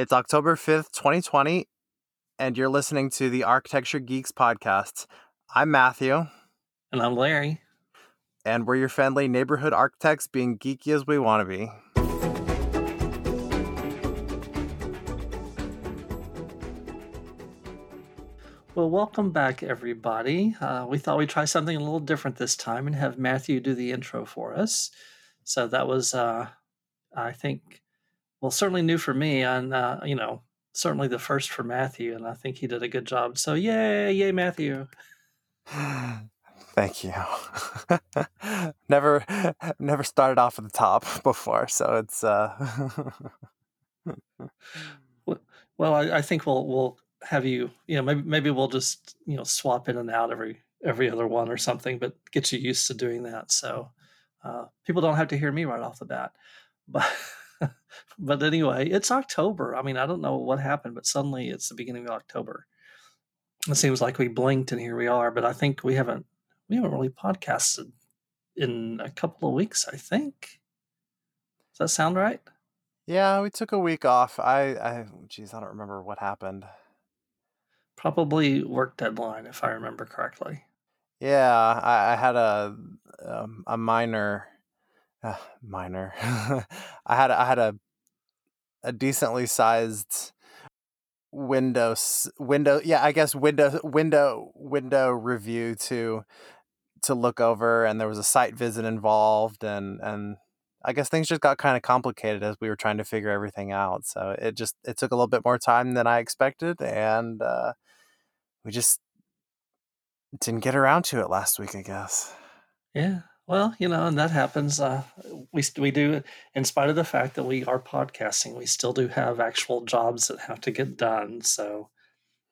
It's October 5th, 2020, and you're listening to the Architecture Geeks podcast. I'm Matthew, And I'm Larry. and we're your friendly neighborhood architects being geeky as we want to be. Well, welcome back, everybody. Uh, we thought we'd try something a little different this time and have Matthew do the intro for us. So that was, uh, I think, well, certainly new for me, and uh, you know, certainly the first for Matthew, and I think he did a good job. So yay, yay, Matthew! Thank you. never never started off at the top before, so it's uh Well, well, I, I think we'll we'll have you, you know, maybe maybe we'll just you know swap in and out every every other one or something, but get you used to doing that. So uh, people don't have to hear me right off the bat. But but anyway, it's October. I mean, I don't know what happened, but suddenly it's the beginning of October. It seems like we blinked and here we are. But I think we haven't we haven't really podcasted in a couple of weeks. I think. Does that sound right? yeah, we took a week off. I I geez, I don't remember what happened. Probably work deadline, if I remember correctly. Yeah, I, I had a um, a minor uh, minor. I had I had a a decently sized Windows window yeah I guess window window window review to to look over and there was a site visit involved and and I guess things just got kind of complicated as we were trying to figure everything out so it just it took a little bit more time than I expected and uh, we just didn't get around to it last week I guess Yeah. Well, you know, and that happens. Uh, we we do, in spite of the fact that we are podcasting, we still do have actual jobs that have to get done. So,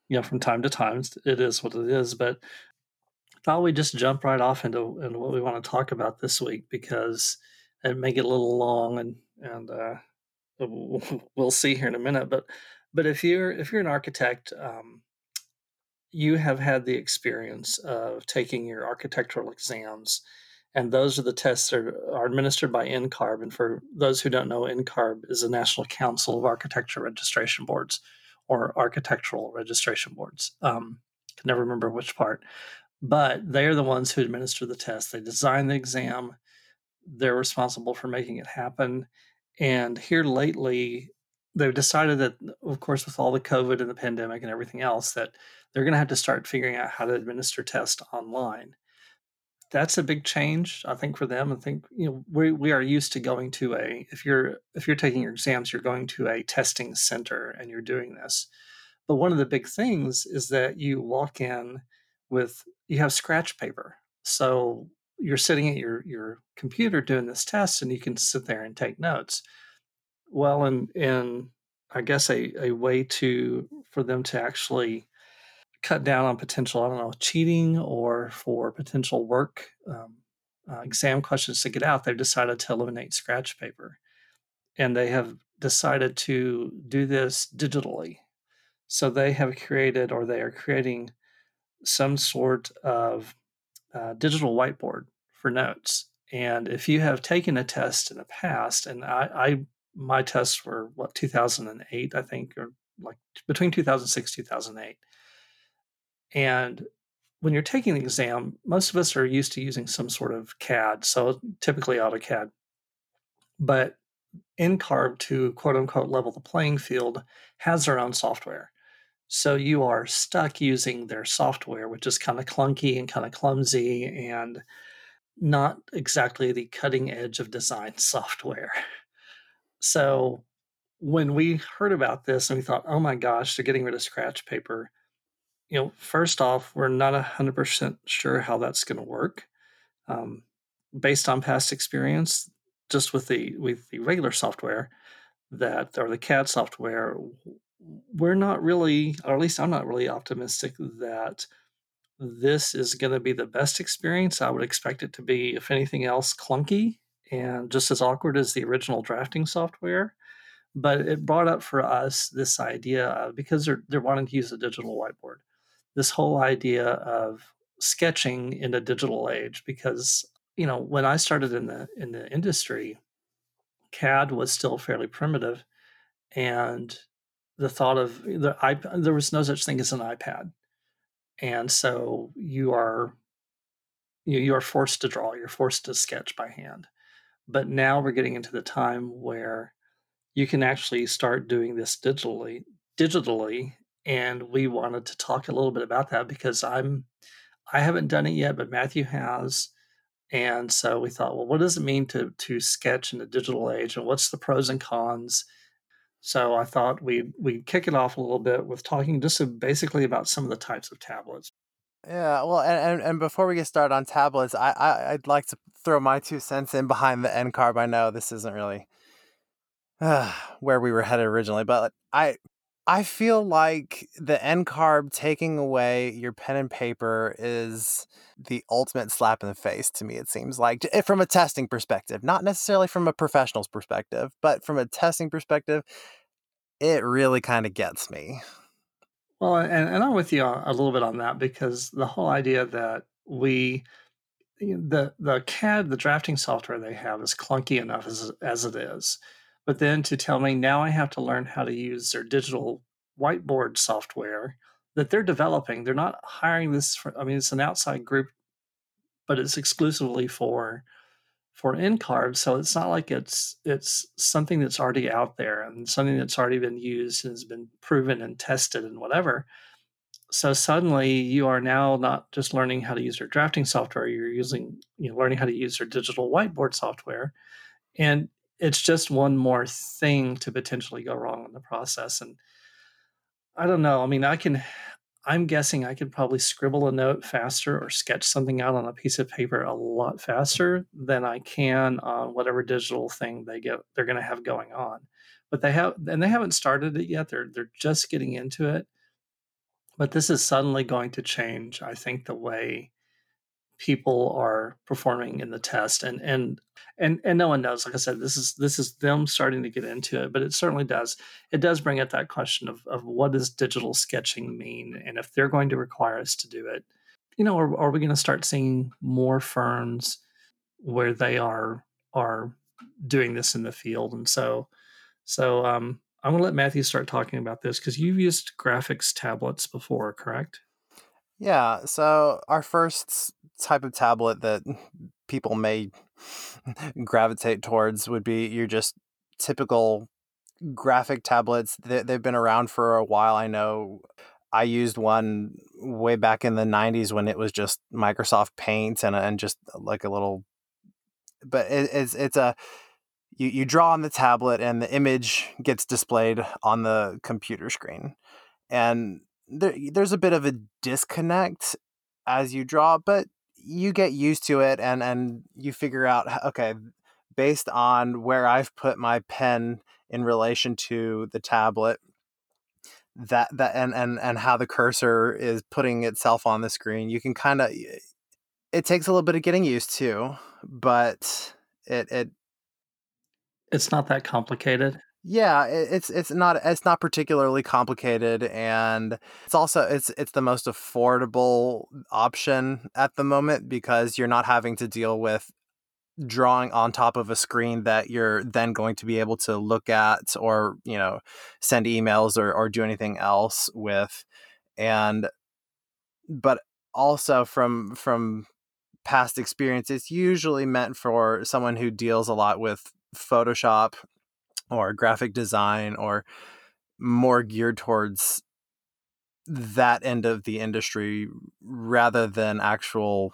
you know, from time to time, it is what it is. But I thought we'd just jump right off into, into what we want to talk about this week because it may get a little long, and and uh, we'll see here in a minute. But but if you're if you're an architect, um, you have had the experience of taking your architectural exams and those are the tests that are, are administered by NCARB. And for those who don't know, NCARB is the National Council of Architecture Registration Boards or Architectural Registration Boards. Um, can never remember which part, but they are the ones who administer the test. They design the exam. They're responsible for making it happen. And here lately, they've decided that, of course, with all the COVID and the pandemic and everything else, that they're going to have to start figuring out how to administer tests online that's a big change i think for them i think you know we, we are used to going to a if you're if you're taking your exams you're going to a testing center and you're doing this. But one of the big things is that you walk in with you have scratch paper. So you're sitting at your your computer doing this test and you can sit there and take notes. Well and and i guess a, a way to for them to actually cut down on potential, I don't know, cheating or for potential work um, uh, exam questions to get out, they've decided to eliminate scratch paper. And they have decided to do this digitally. So they have created or they are creating some sort of uh, digital whiteboard for notes. And if you have taken a test in the past, and I, I my tests were what 2008, I think, or like between 2006 2008 and when you're taking the exam, most of us are used to using some sort of CAD, so typically AutoCAD. But NCARB, to quote unquote level the playing field, has their own software. So you are stuck using their software, which is kind of clunky and kind of clumsy and not exactly the cutting edge of design software. So when we heard about this and we thought, oh my gosh, they're getting rid of scratch paper, you know, first off, we're not 100% sure how that's going to work. Um, based on past experience, just with the with the regular software that or the CAD software, we're not really, or at least I'm not really optimistic that this is going to be the best experience. I would expect it to be, if anything else, clunky and just as awkward as the original drafting software. But it brought up for us this idea because they're they're wanting to use a digital whiteboard this whole idea of sketching in a digital age because you know when i started in the in the industry cad was still fairly primitive and the thought of eh, the iPad, there was no such thing as an iPad. And so you are you, you are forced to draw, you're forced to sketch by hand. But now we're getting into the time where you can actually start doing this digitally digitally and we wanted to talk a little bit about that because I'm I haven't done it yet, but Matthew has. And so we thought, well, what does it mean to to sketch in the digital age and what's the pros and cons? So I thought we we'd kick it off a little bit with talking just basically about some of the types of tablets. Yeah, well, and, and, and before we get started on tablets, I, I I'd like to throw my two cents in behind the NCARB. I know this isn't really uh, where we were headed originally, but I I feel like the NCARB taking away your pen and paper is the ultimate slap in the face to me. It seems like eh, from a testing perspective, not necessarily from a professional's perspective, but from a testing perspective, it really kind of gets me. Well, and, and I'm with you a little bit on that because the whole idea that we the the CAD, the drafting software they have is clunky enough as as it is. But then to tell me now I have to learn how to use their digital whiteboard software that they're developing. They're not hiring this for, I mean it's an outside group but it's exclusively for for NCARB. So it's not like it's it's something that's already out there and something that's already been used and has been proven and tested and whatever. So suddenly you are now not just learning how to use your drafting software, you're using you know learning how to use your digital whiteboard software. And it's just one more thing to potentially go wrong in the process. And I don't know. I mean, I can I'm guessing I could probably scribble a note faster or sketch something out on a piece of paper a lot faster than I can on whatever digital thing they get they're going to have going on. But they have and they haven't started it yet. They're they're just getting into it. But this is suddenly going to change I think the way people are performing in the test and and and and no one knows like i said this is this is them starting to get into it but it certainly does it does bring up that question of, of what does digital sketching mean and if they're going to require us to do it you know are, are we going to start seeing more firms where they are are doing this in the field and so so um i'm going to let matthew start talking about this because you've used graphics tablets before correct yeah, so our first type of tablet that people may gravitate towards would be your just typical graphic tablets. They, they've been around for a while. I know I used one way back in the 90s when it was just Microsoft Paint and, and just uh, like a little, but it, it's, it's a, you, you draw on the tablet and the image gets displayed on the computer screen. And there, there's a bit of a disconnect as you draw, but you get used to it and and you figure out okay, based on where I've put my pen in relation to the tablet, that that and and and how the cursor is putting itself on the screen, you can kind of it takes a little bit of getting used to, but it it it's not that complicated. Yeah, it's it's not it's not particularly complicated and it's also it's it's the most affordable option at the moment because you're not having to deal with drawing on top of a screen that you're then going to be able to look at or, you know, send emails or or do anything else with and but also from from past experience it's usually meant for someone who deals a lot with Photoshop or graphic design or more geared towards that end of the industry rather than actual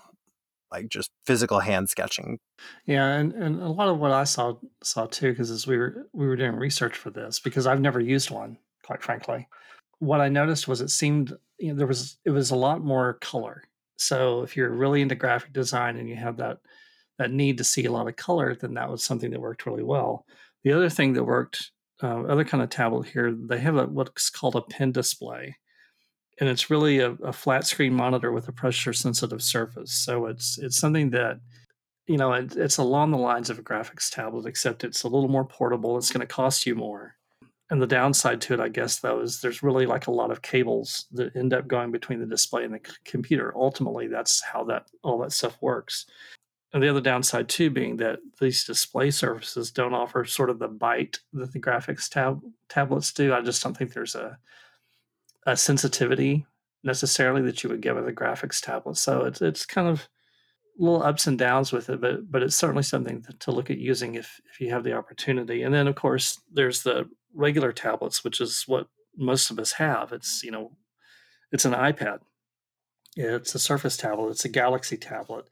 like just physical hand sketching. Yeah, and, and a lot of what I saw saw too, because as we were we were doing research for this, because I've never used one, quite frankly. What I noticed was it seemed you know there was it was a lot more color. So if you're really into graphic design and you have that that need to see a lot of color, then that was something that worked really well. The other thing that worked, uh, other kind of tablet here, they have a, what's called a pen display, and it's really a, a flat screen monitor with a pressure sensitive surface. So it's it's something that you know it, it's along the lines of a graphics tablet, except it's a little more portable. It's going to cost you more. And the downside to it, I guess, though, is there's really like a lot of cables that end up going between the display and the c- computer. Ultimately, that's how that all that stuff works. And the other downside too being that these display surfaces don't offer sort of the bite that the graphics tab tablets do. I just don't think there's a a sensitivity necessarily that you would get with a graphics tablet. So it's it's kind of little ups and downs with it, but but it's certainly something to look at using if if you have the opportunity. And then of course there's the regular tablets, which is what most of us have. It's you know, it's an iPad, it's a Surface tablet, it's a Galaxy tablet,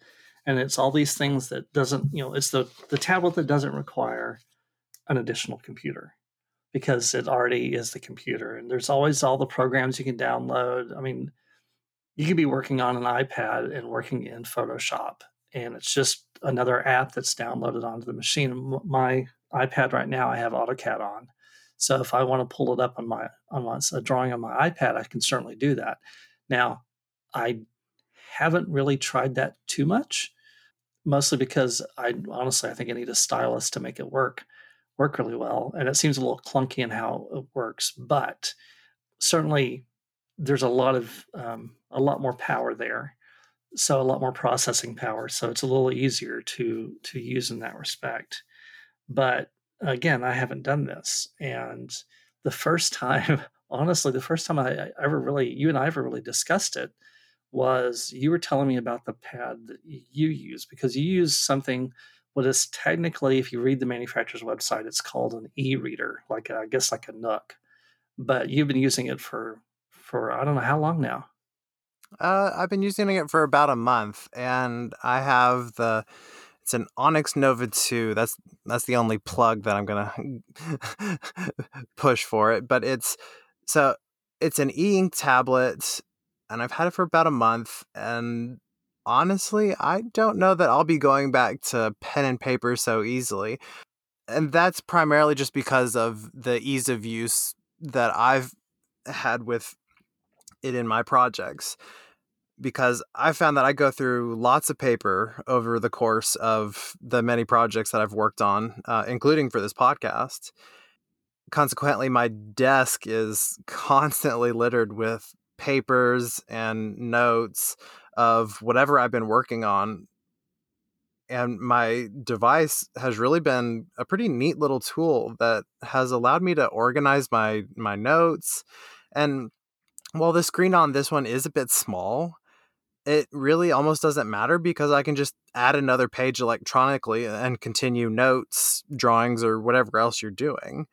and it's all these things that doesn't you know it's the the tablet that doesn't require an additional computer because it already is the computer. And there's always all the programs you can download. I mean you could be working on an ipad and working in photoshop and it's just another app that's downloaded onto the machine. My ipad right now i have autocad on. So if i want to pull it up on my on my, a drawing on my ipad i can certainly do that. Now i haven't really tried that too much, mostly because I honestly I think I need a stylus to make it work work really well, and it seems a little clunky in how it works, but certainly there's a lot of um, a lot more power there, so a lot more processing power, so it's a little easier to to use in that respect. But again, I haven't done this, and the first time, honestly, the first time I, I ever really you and I ever really discussed it was you were telling me about the pad that you use because you use something what is technically, if you read the manufacturer's website, it's called an e-reader, like a, I guess like a Nook. But you've been using it for for I don't know how long now. Uh, I've been using it for about a month, and I have the it's an Onyx Nova 2. That's that's the only plug that I'm gonna push for it. But it's so it's an e-ink tablet and I've had it for about a month. And honestly, I don't know that I'll be going back to pen and paper so easily. And that's primarily just because of the ease of use that I've had with it in my projects. Because I found that I go through lots of paper over the course of the many projects that I've worked on, uh, including for this podcast. Consequently, my desk is constantly littered with papers and notes of whatever I've been working on. And my device has really been a pretty neat little tool that has allowed me to organize my my notes. And while the screen on this one is a bit small, it really almost doesn't matter because I can just add another page electronically and continue notes, drawings, or whatever else you're doing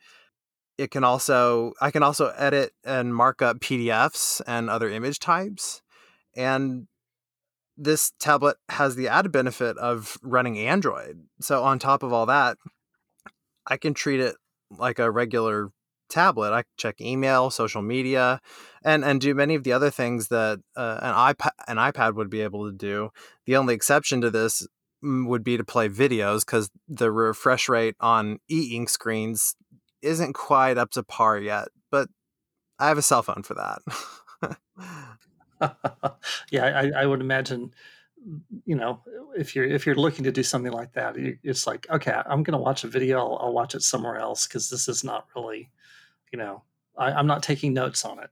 it can also I can also edit and mark up PDFs and other image types. And this tablet has the added benefit of running Android. So on top of all that, I can treat it like a regular tablet. I check email, social media, and and do many of the other things that uh, an iPad an iPad would be able to do. The only exception to this mm, would be to play videos because the refresh rate on e-ink screens isn't quite up to par yet, but I have a cell phone for that. yeah, I, I, would imagine. You know, if you're if you're looking to do something like that, it's like, okay, I'm going to watch a video. I'll, I'll, watch it somewhere else because this is not really, you know, I, I'm not taking notes on it.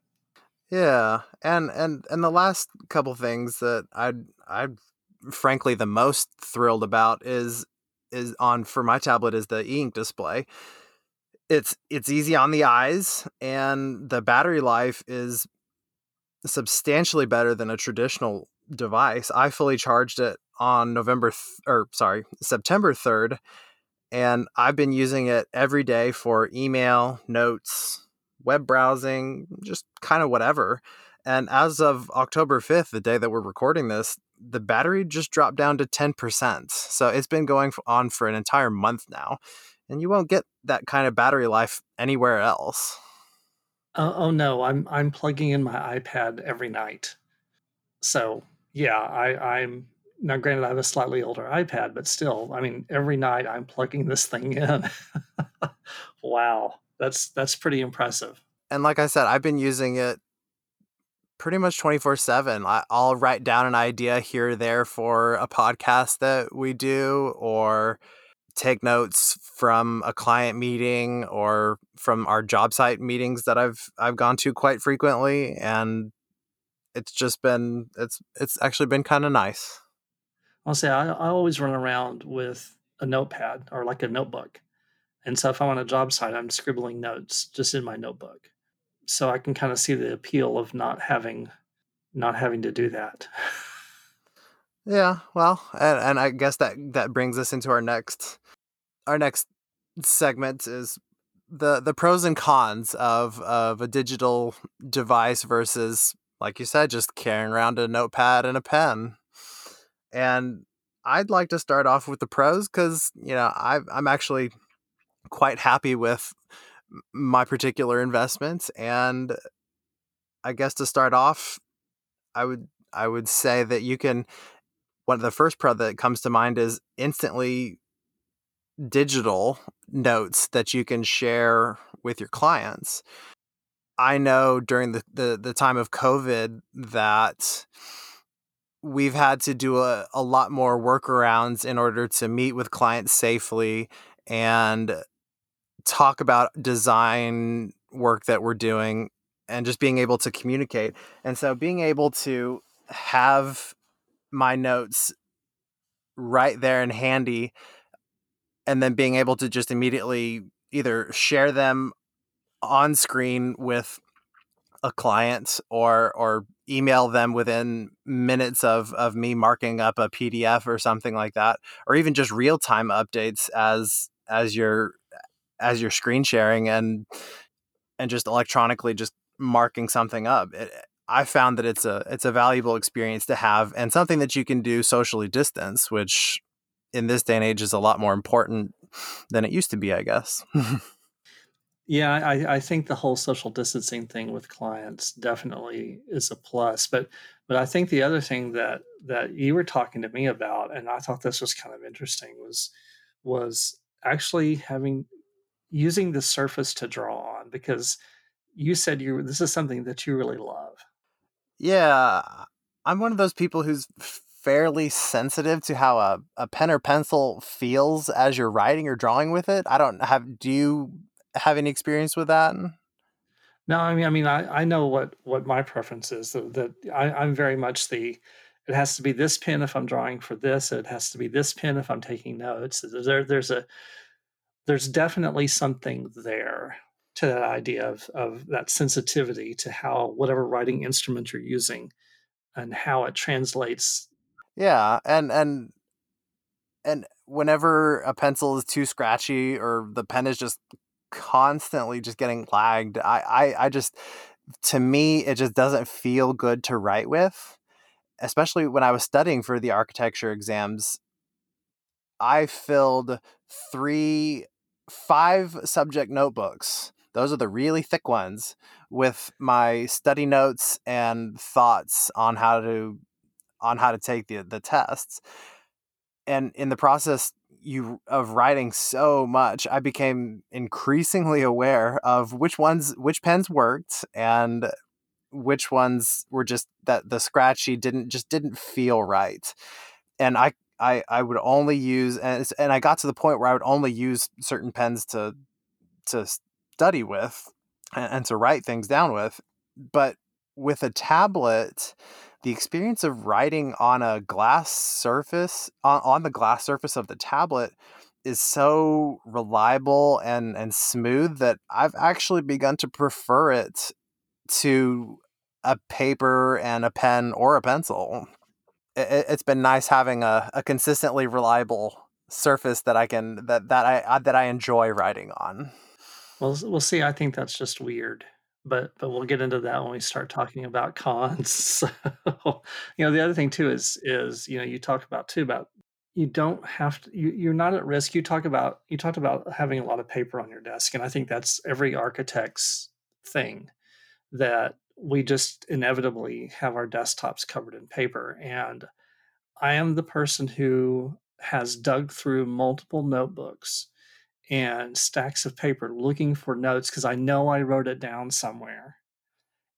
Yeah, and and and the last couple things that I I frankly the most thrilled about is is on for my tablet is the e-ink display it's it's easy on the eyes and the battery life is substantially better than a traditional device. I fully charged it on November th- or sorry, September 3rd and I've been using it every day for email, notes, web browsing, just kind of whatever. And as of October 5th, the day that we're recording this, the battery just dropped down to 10%. So it's been going on for an entire month now and you won't get that kind of battery life anywhere else. Uh, oh no, I'm I'm plugging in my iPad every night. So yeah, I, I'm now granted I have a slightly older iPad, but still, I mean, every night I'm plugging this thing in. wow, that's that's pretty impressive. And like I said, I've been using it pretty much 24 7. I'll write down an idea here or there for a podcast that we do, or take notes from a client meeting or from our job site meetings that I've I've gone to quite frequently and it's just been it's it's actually been kind of nice. I'll say I, I always run around with a notepad or like a notebook. And so if I'm on a job site, I'm scribbling notes just in my notebook. So I can kind of see the appeal of not having not having to do that. Yeah, well, and, and I guess that that brings us into our next our next segment is the the pros and cons of of a digital device versus like you said just carrying around a notepad and a pen. And I'd like to start off with the pros cuz you know, I I'm actually quite happy with my particular investments and I guess to start off I would I would say that you can one of the first pro that comes to mind is instantly digital notes that you can share with your clients. I know during the, the, the time of COVID that we've had to do a, a lot more workarounds in order to meet with clients safely and talk about design work that we're doing and just being able to communicate. And so being able to have my notes right there and handy and then being able to just immediately either share them on screen with a client or or email them within minutes of of me marking up a PDF or something like that or even just real-time updates as as you're as you're screen sharing and and just electronically just marking something up it, I found that it's a it's a valuable experience to have and something that you can do socially distance, which in this day and age is a lot more important than it used to be, I guess. yeah, I, I think the whole social distancing thing with clients definitely is a plus. But but I think the other thing that that you were talking to me about, and I thought this was kind of interesting, was was actually having using the surface to draw on because you said you this is something that you really love yeah, I'm one of those people who's fairly sensitive to how a, a pen or pencil feels as you're writing or drawing with it. I don't have do you have any experience with that? No, I mean, I mean, I, I know what what my preference is. That, that I, I'm very much the. It has to be this pen if I'm drawing for this. It has to be this pen if I'm taking notes. There, there's a, there's definitely something there to that idea of, of that sensitivity to how whatever writing instrument you're using and how it translates yeah and and and whenever a pencil is too scratchy or the pen is just constantly just getting lagged i i, I just to me it just doesn't feel good to write with especially when i was studying for the architecture exams. I filled three five subject notebooks those are the really thick ones with my study notes and thoughts on how to on how to take the the tests. And in the process you of writing so much, I became increasingly aware of which ones which pens worked and which ones were just that the scratchy didn't just didn't feel right. And I I, I would only use and, and I got to the point where I would only use certain pens to to study with and, and to write things down with. But with a tablet, the experience of writing on a glass surface on, on the glass surface of the tablet is so reliable and and smooth that I've actually begun to prefer it to a paper and a pen or a pencil. It, has been nice having a, a consistently reliable surface that I can that that I that I enjoy writing on. Well, we'll see. I think that's just weird, but but we'll get into that when we start talking about cons. So, you know, the other thing too is is you know you talk about too about you don't have to you, you're not at risk. You talk about you talked about having a lot of paper on your desk, and I think that's every architect's thing that we just inevitably have our desktops covered in paper. And I am the person who has dug through multiple notebooks and stacks of paper looking for notes because I know I wrote it down somewhere.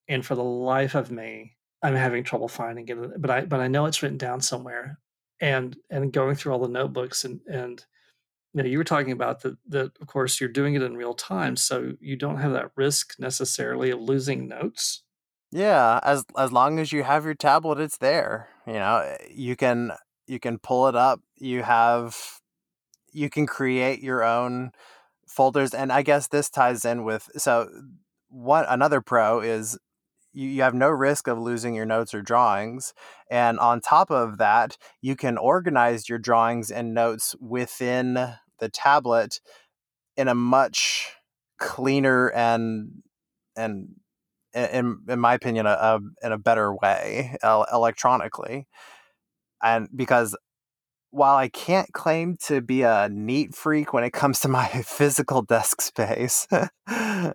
And for the life of me, I'm having trouble finding it. But I but I know it's written down somewhere. And and going through all the notebooks and and you know, you were talking about that that of course you're doing it in real time, so you don't have that risk necessarily of losing notes. Yeah, as as long as you have your tablet, it's there. You know, eh, you can You can pull it up. You have you can create your own folders and I guess this ties in with so what another pro is you, you have no risk of losing your notes or drawings. And on top of that, you can organize your drawings and notes within the tablet in a much cleaner and and in in my opinion a, a in a better way electronically and because while I can't claim to be a neat freak when it comes to my physical desk space, my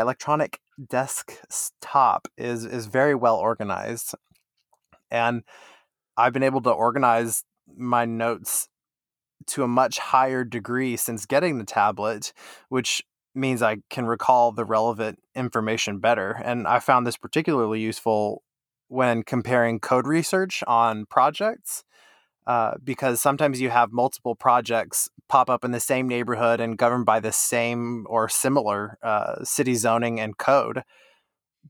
electronic desktop is is very well organized, and I've been able to organize my notes to a much higher degree since getting the tablet, which means I can recall the relevant information better. And I found this particularly useful when comparing code research on projects uh, because sometimes you have multiple projects pop up in the same neighborhood and governed by the same or similar uh, city zoning and code.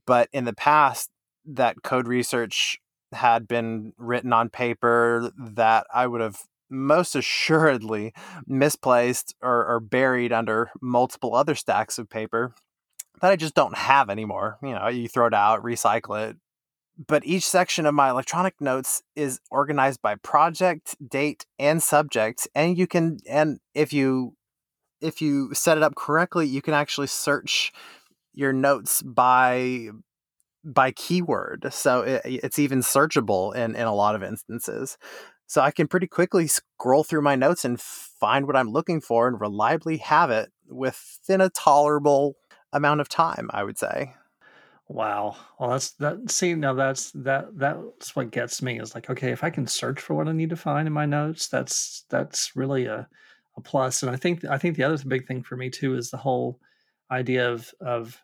But in the past, that code research had been written on paper that I would have most assuredly misplaced or, or buried under multiple other stacks of paper that I just don't have anymore. You know, you throw it out, recycle it, but each section of my electronic notes is organized by project, date, and subject. And you can, and if you, if you set it up correctly, you can actually search your notes by by keyword so it, it's even searchable in in a lot of instances so i can pretty quickly scroll through my notes and find what i'm looking for and reliably have it within a tolerable amount of time i would say Wow. Well, that's that. See, now that's that. That's what gets me is like, okay, if I can search for what I need to find in my notes, that's that's really a a plus. And I think I think the other big thing for me too is the whole idea of of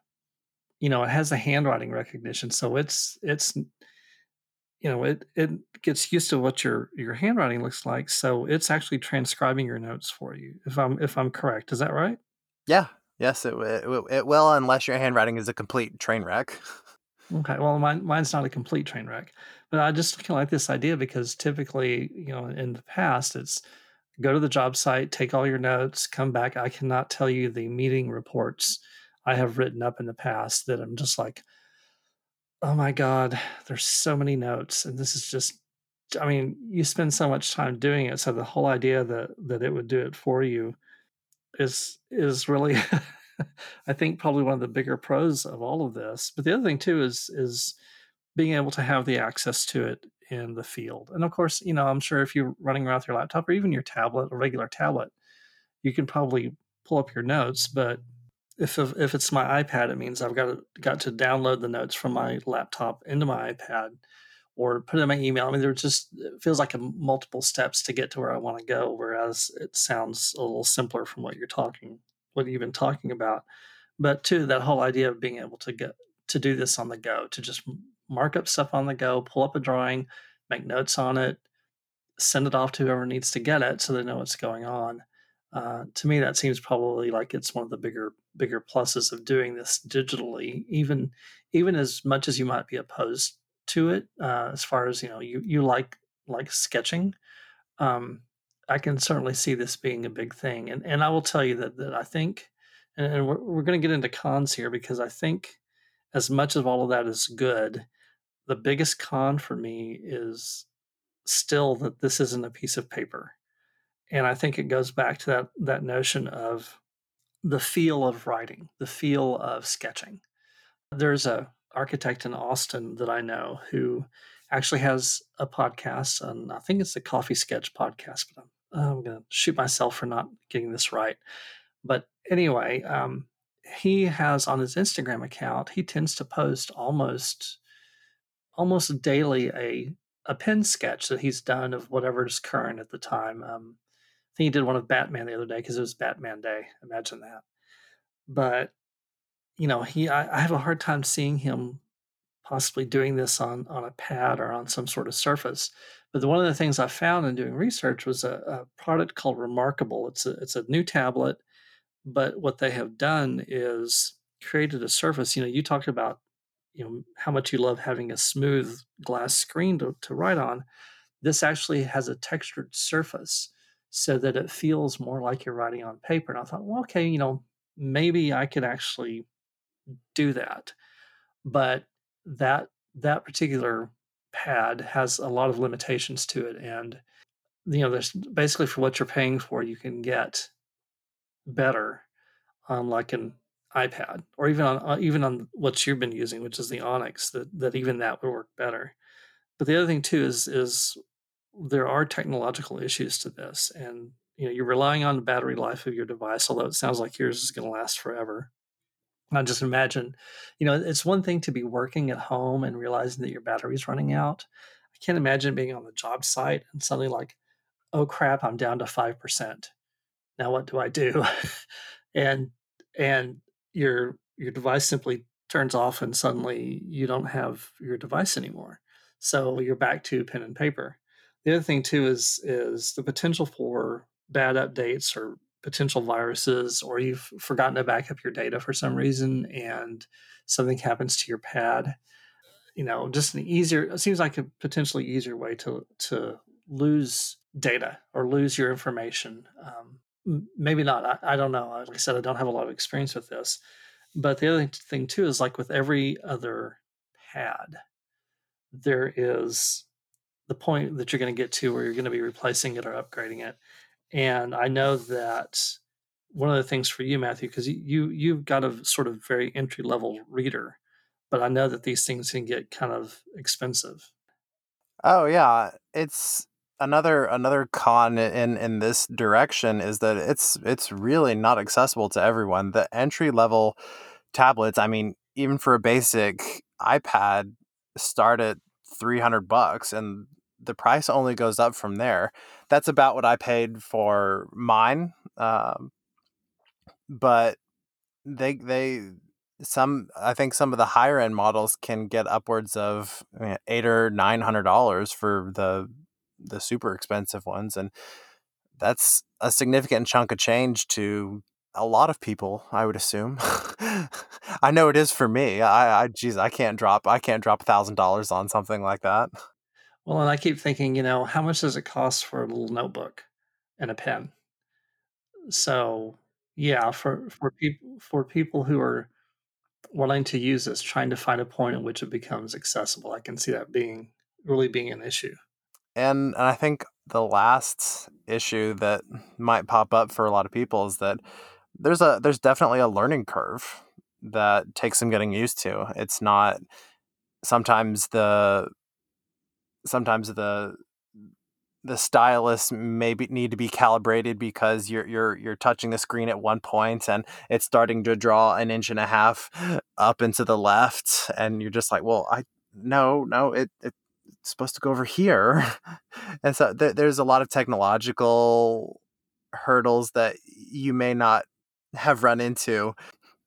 you know it has a handwriting recognition, so it's it's you know it it gets used to what your your handwriting looks like, so it's actually transcribing your notes for you. If I'm if I'm correct, is that right? Yeah. Yes, it, it, it will, unless your handwriting is a complete train wreck. Okay, well, mine mine's not a complete train wreck, but I just kind of like this idea because typically, you know, in the past, it's go to the job site, take all your notes, come back. I cannot tell you the meeting reports I have written up in the past that I'm just like, oh my god, there's so many notes, and this is just. I mean, you spend so much time doing it, so the whole idea that that it would do it for you is is really I think probably one of the bigger pros of all of this. But the other thing too is is being able to have the access to it in the field. And of course, you know, I'm sure if you're running around with your laptop or even your tablet, a regular tablet, you can probably pull up your notes. But if if it's my iPad, it means I've got to, got to download the notes from my laptop into my iPad or put it in my email. I mean, there just it feels like a multiple steps to get to where I want to go. Whereas it sounds a little simpler from what you're talking, what you've been talking about. But too, that whole idea of being able to get to do this on the go, to just mark up stuff on the go, pull up a drawing, make notes on it, send it off to whoever needs to get it, so they know what's going on. Uh, to me, that seems probably like it's one of the bigger bigger pluses of doing this digitally. Even even as much as you might be opposed to it uh, as far as you know you you like like sketching um, i can certainly see this being a big thing and and i will tell you that that i think and, and we're, we're going to get into cons here because i think as much of all of that is good the biggest con for me is still that this isn't a piece of paper and i think it goes back to that that notion of the feel of writing the feel of sketching. There's a architect in Austin that I know who actually has a podcast, and I think it's the Coffee Sketch podcast. But I'm, I'm going to shoot myself for not getting this right. But anyway, um, he has on his Instagram account. He tends to post almost almost daily a a pen sketch that he's done of whatever is current at the time. Um, I think he did one of Batman the other day because it was Batman Day. Imagine that. But you know, he I, I have a hard time seeing him possibly doing this on on a pad or on some sort of surface. But one of the things I found in doing research was a, a product called Remarkable. It's a it's a new tablet, but what they have done is created a surface. You know, you talked about you know how much you love having a smooth glass screen to, to write on. this actually has a textured surface so that it feels more like you're writing on paper. And I thought, well, okay, you know, maybe I could actually do that. But that that particular pad has a lot of limitations to it and you know there's basically for what you're paying for you can get better on like an iPad or even on uh, even on what you've been using which is the Onyx that that even that would work better. But the other thing too is is there are technological issues to this and you know you're relying on the battery life of your device although it sounds like yours is going to last forever I just imagine, you know, it's one thing to be working at home and realizing that your battery's running out. I can't imagine being on the job site and suddenly like, oh crap, I'm down to five percent. Now what do I do? and and your your device simply turns off and suddenly you don't have your device anymore. So you're back to pen and paper. The other thing too is is the potential for bad updates or potential viruses or you've forgotten to back up your data for some reason and something happens to your pad you know just an easier it seems like a potentially easier way to to lose data or lose your information. Um, maybe not I, I don't know. Like i said i don't have a lot of experience with this. But the other thing too is like with every other pad there is the point that you're going to get to where you're going to be replacing it or upgrading it and I know that one of the things for you, Matthew, because you you've got a sort of very entry level reader, but I know that these things can get kind of expensive. Oh yeah, it's another another con in in this direction is that it's it's really not accessible to everyone. The entry level tablets, I mean, even for a basic iPad, start at 300 bucks and the price only goes up from there. That's about what I paid for mine. Um, but they they some I think some of the higher end models can get upwards of eight or nine hundred dollars for the the super expensive ones, and that's a significant chunk of change to a lot of people. I would assume. I know it is for me. I, I, geez, I can't drop. I can't drop a thousand dollars on something like that. Well, and I keep thinking, you know, how much does it cost for a little notebook and a pen? So, yeah, for for people for people who are wanting to use this, trying to find a point at which it becomes accessible, I can see that being really being an issue. And, and I think the last issue that might pop up for a lot of people is that there's a there's definitely a learning curve that takes some getting used to. It's not sometimes the sometimes the the stylus maybe need to be calibrated because you're you're you're touching the screen at one point and it's starting to draw an inch and a half up into the left and you're just like well i no no it, it's supposed to go over here. And so th- there's a lot of technological hurdles that you may not have run into.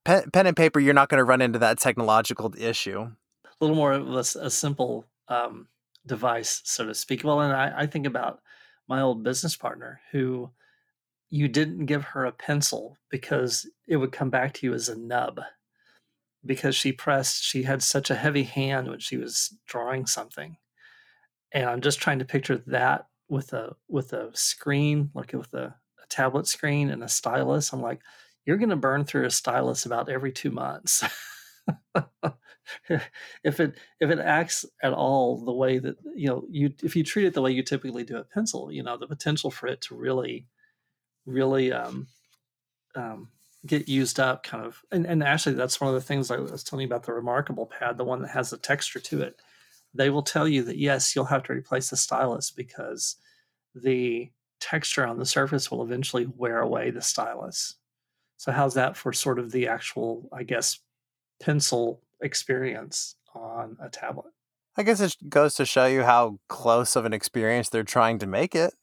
Pen, pen and paper you're not going to run into that technological issue. A little more of a, a simple um, device, so to speak. Well, and I, I think about my old business partner who you didn't give her a pencil because it would come back to you as a nub because she pressed she had such a heavy hand when she was drawing something. And i'm just trying to picture that with a with a screen like with a, a tablet screen and a stylus. I'm like you're going to burn through a stylus about every two months if it if it acts at all the way that you know you if you treat it the way you typically do a pencil, you know the potential for it to really really um, um, get used up kind of and, and actually that's one of the things I was telling you about the remarkable pad, the one that has the texture to it. They will tell you that yes, you'll have to replace the stylus because the texture on the surface will eventually wear away the stylus. So how's that for sort of the actual, I guess, pencil experience on a tablet. I guess it goes to show you how close of an experience they're trying to make it.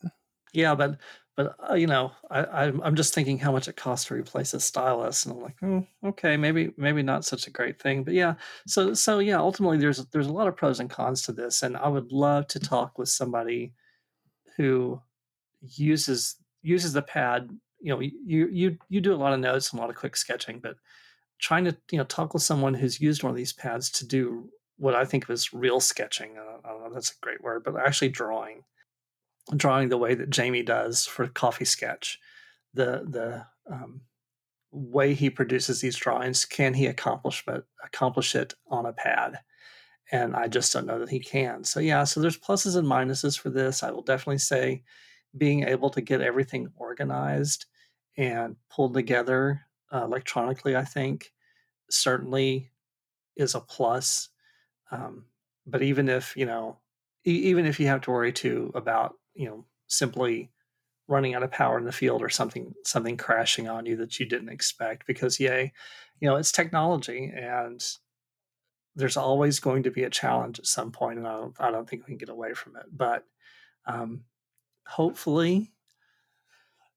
Yeah, but but uh, you know, I, I'm I'm just thinking how much it costs to replace a stylus, and I'm like, oh, okay, maybe maybe not such a great thing, but yeah. So so yeah, ultimately there's there's a lot of pros and cons to this, and I would love to talk with somebody who uses uses the pad. You know, you you you do a lot of notes and a lot of quick sketching, but trying to you know talk with someone who's used one of these pads to do what I think of as real sketching. I don't know that's a great word, but actually drawing. drawing the way that Jamie does for Coffee Sketch. The the um, way he produces these drawings, can he accomplish but accomplish it on a pad? And I just don't know that he can. So yeah, so there's pluses and minuses for this. I will definitely say being able to get everything organized and pulled together uh, electronically, I think, certainly is a plus. Um, but even if you know, e- even if you have to worry too about you know simply running out of power in the field or something something crashing on you that you didn't expect, because yay, you know it's technology and there's always going to be a challenge at some point, and I don't, I don't think we can get away from it. But um, hopefully,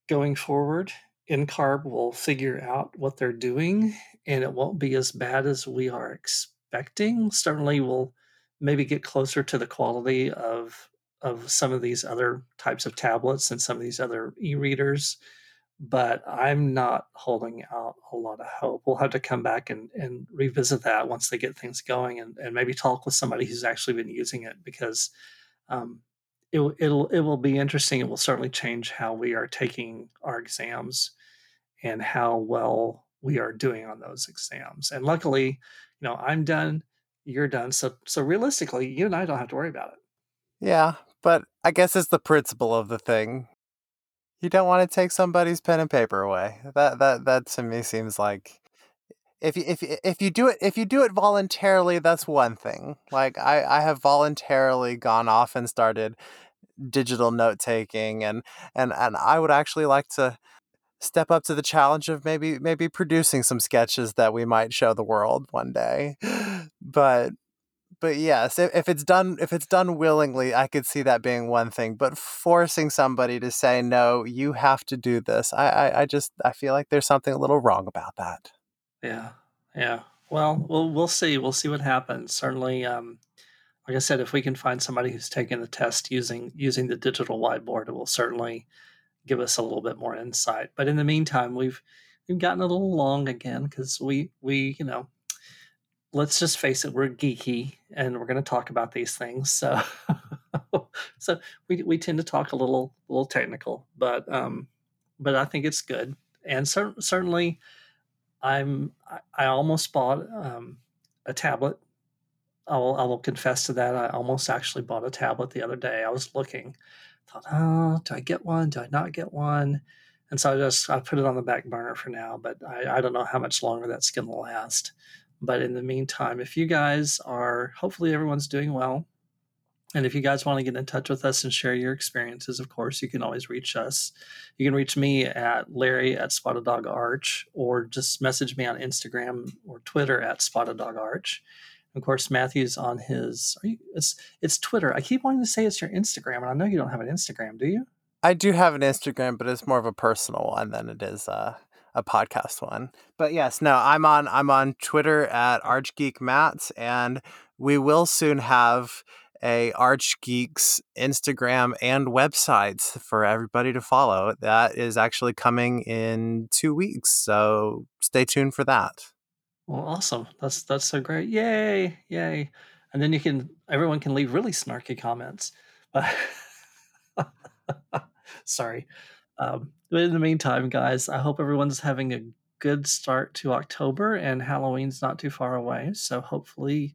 going forward, NCARB will figure out what they're doing, and it won't be as bad as we are expecting. Certainly, we'll maybe get closer to the quality of of some of these other types of tablets and some of these other e-readers but I'm not holding out a lot of hope. We'll have to come back and, and revisit that once they get things going and, and maybe talk with somebody who's actually been using it because um, it, it'll it will be interesting. It will certainly change how we are taking our exams and how well we are doing on those exams. And luckily, you know, I'm done, you're done. So so realistically, you and I don't have to worry about it. Yeah, but I guess it's the principle of the thing. You don't want to take somebody's pen and paper away. That that that to me seems like if you if if you do it if you do it voluntarily, that's one thing. Like I I have voluntarily gone off and started digital note taking and and and I would actually like to step up to the challenge of maybe maybe producing some sketches that we might show the world one day. But but yes, if, if it's done if it's done willingly, I could see that being one thing. But forcing somebody to say no, you have to do this, I, I, I just I feel like there's something a little wrong about that. Yeah, yeah. Well, we'll we'll see. We'll see what happens. Certainly, um, like I said, if we can find somebody who's taken the test using using the digital whiteboard, it will certainly give us a little bit more insight. But in the meantime, we've we've gotten a little long again because we we you know let's just face it, we're geeky and we're going to talk about these things. So, so we, we tend to talk a little, a little technical, but, um, but I think it's good. And cer- certainly I'm, I, I almost bought, um, a tablet. I will, I will confess to that. I almost actually bought a tablet the other day. I was looking, thought, oh, do I get one? Do I not get one? And so I just, I put it on the back burner for now, but I, I don't know how much longer that's going to last. But in the meantime, if you guys are, hopefully everyone's doing well. And if you guys want to get in touch with us and share your experiences, of course, you can always reach us. You can reach me at Larry at Spotted Dog Arch, or just message me on Instagram or Twitter at Spotted Dog Arch. Of course, Matthew's on his. You, it's it's Twitter. I keep wanting to say it's your Instagram, and I know you don't have an Instagram, do you? I do have an Instagram, but it's more of a personal one than it is uh, a podcast one. But yes, no, I'm on I'm on Twitter at ArchGeekMatt, and we will soon have a ArchGeeks Instagram and websites for everybody to follow. That is actually coming in two weeks, so stay tuned for that. Well, awesome. That's that's so great. Yay, yay. And then you can everyone can leave really snarky comments. Sorry. Um, but in the meantime, guys, I hope everyone's having a good start to October and Halloween's not too far away. So hopefully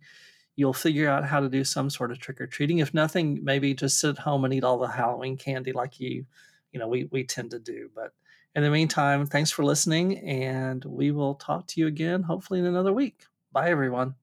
you'll figure out how to do some sort of trick or treating. If nothing, maybe just sit at home and eat all the Halloween candy like you, you know, we, we tend to do. But in the meantime, thanks for listening and we will talk to you again hopefully in another week. Bye everyone.